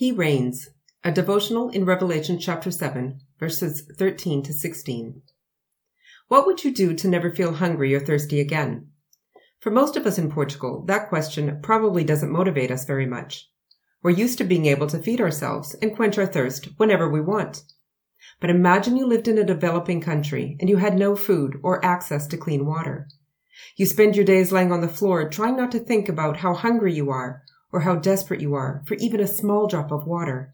He reigns, a devotional in Revelation chapter 7, verses 13 to 16. What would you do to never feel hungry or thirsty again? For most of us in Portugal, that question probably doesn't motivate us very much. We're used to being able to feed ourselves and quench our thirst whenever we want. But imagine you lived in a developing country and you had no food or access to clean water. You spend your days lying on the floor trying not to think about how hungry you are or how desperate you are for even a small drop of water.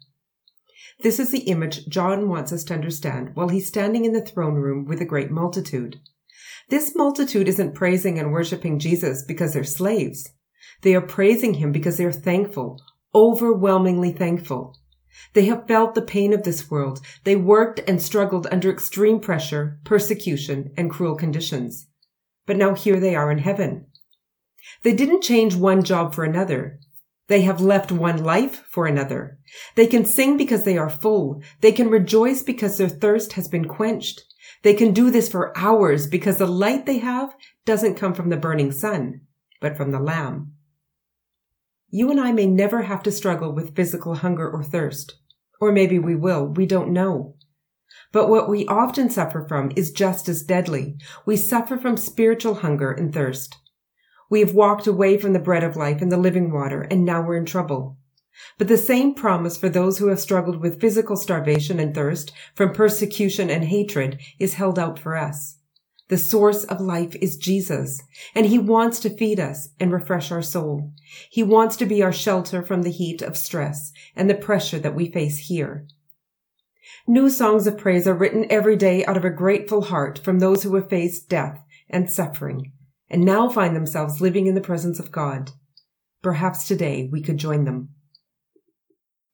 This is the image John wants us to understand while he's standing in the throne room with a great multitude. This multitude isn't praising and worshiping Jesus because they're slaves. They are praising him because they're thankful, overwhelmingly thankful. They have felt the pain of this world. They worked and struggled under extreme pressure, persecution, and cruel conditions. But now here they are in heaven. They didn't change one job for another. They have left one life for another. They can sing because they are full. They can rejoice because their thirst has been quenched. They can do this for hours because the light they have doesn't come from the burning sun, but from the Lamb. You and I may never have to struggle with physical hunger or thirst. Or maybe we will. We don't know. But what we often suffer from is just as deadly. We suffer from spiritual hunger and thirst. We have walked away from the bread of life and the living water, and now we're in trouble. But the same promise for those who have struggled with physical starvation and thirst from persecution and hatred is held out for us. The source of life is Jesus, and he wants to feed us and refresh our soul. He wants to be our shelter from the heat of stress and the pressure that we face here. New songs of praise are written every day out of a grateful heart from those who have faced death and suffering and now find themselves living in the presence of God. Perhaps today we could join them.